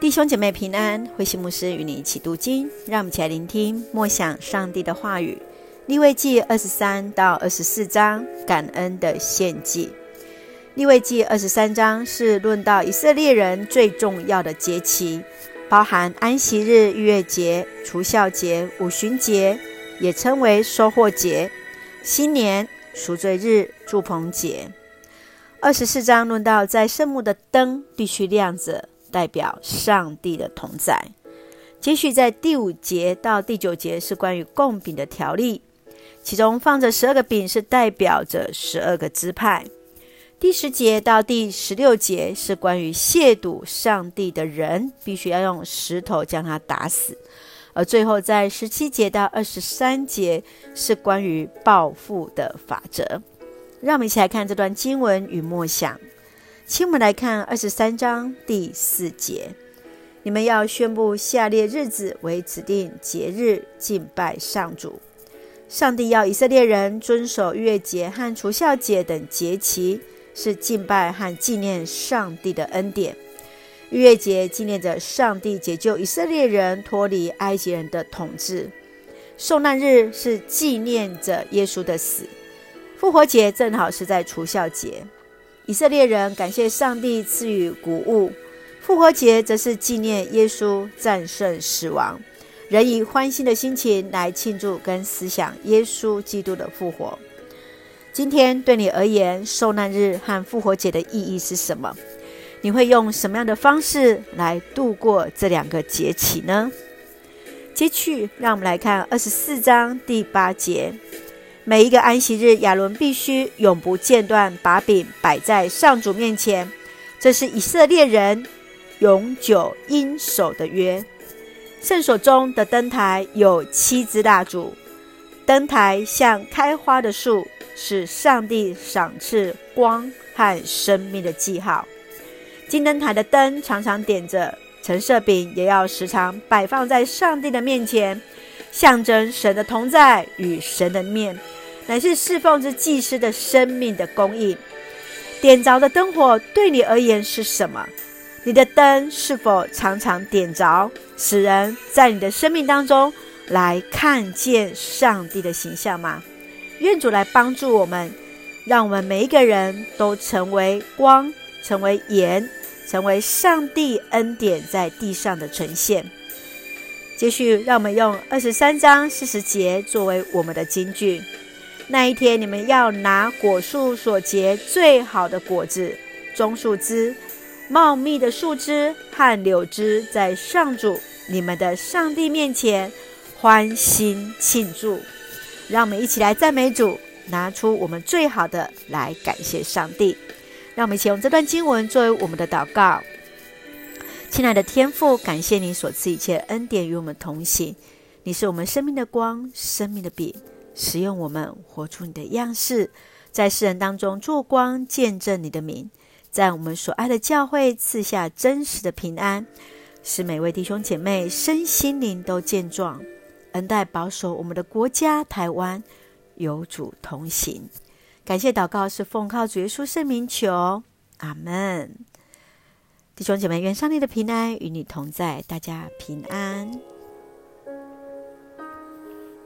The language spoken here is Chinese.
弟兄姐妹平安，慧馨牧师与你一起读经，让我们一起来聆听默想上帝的话语。利未记二十三到二十四章，感恩的献祭。利未记二十三章是论到以色列人最重要的节期，包含安息日、逾越节、除酵节、五旬节，也称为收获节、新年、赎罪日、祝棚节。二十四章论到在圣幕的灯必须亮着。代表上帝的同在。接续在第五节到第九节是关于供饼的条例，其中放着十二个饼，是代表着十二个支派。第十节到第十六节是关于亵渎上帝的人，必须要用石头将他打死。而最后在十七节到二十三节是关于报复的法则。让我们一起来看这段经文与默想。请我们来看二十三章第四节：你们要宣布下列日子为指定节日，敬拜上主。上帝要以色列人遵守逾越节和除酵节等节期，是敬拜和纪念上帝的恩典。逾越节纪念着上帝解救以色列人脱离埃及人的统治。受难日是纪念着耶稣的死。复活节正好是在除酵节。以色列人感谢上帝赐予谷物，复活节则是纪念耶稣战胜死亡，人以欢欣的心情来庆祝跟思想耶稣基督的复活。今天对你而言，受难日和复活节的意义是什么？你会用什么样的方式来度过这两个节期呢？接续，让我们来看二十四章第八节。每一个安息日，亚伦必须永不间断把饼摆在上主面前，这是以色列人永久应守的约。圣所中的灯台有七支蜡烛，灯台像开花的树，是上帝赏赐光和生命的记号。金灯台的灯常常点着，橙色饼也要时常摆放在上帝的面前，象征神的同在与神的面。乃是侍奉之祭司的生命的供应。点着的灯火对你而言是什么？你的灯是否常常点着，使人在你的生命当中来看见上帝的形象吗？愿主来帮助我们，让我们每一个人都成为光，成为盐，成为上帝恩典在地上的呈现。继续，让我们用二十三章四十节作为我们的金句。那一天，你们要拿果树所结最好的果子、棕树枝、茂密的树枝和柳枝，在上主你们的上帝面前欢欣庆祝。让我们一起来赞美主，拿出我们最好的来感谢上帝。让我们一起用这段经文作为我们的祷告。亲爱的天父，感谢你所赐一切恩典与我们同行。你是我们生命的光，生命的饼。使用我们活出你的样式，在世人当中做光，见证你的名，在我们所爱的教会赐下真实的平安，使每位弟兄姐妹身心灵都健壮，恩待保守我们的国家台湾，有主同行。感谢祷告是奉靠主耶稣圣名求，阿门。弟兄姐妹，愿上帝的平安与你同在，大家平安。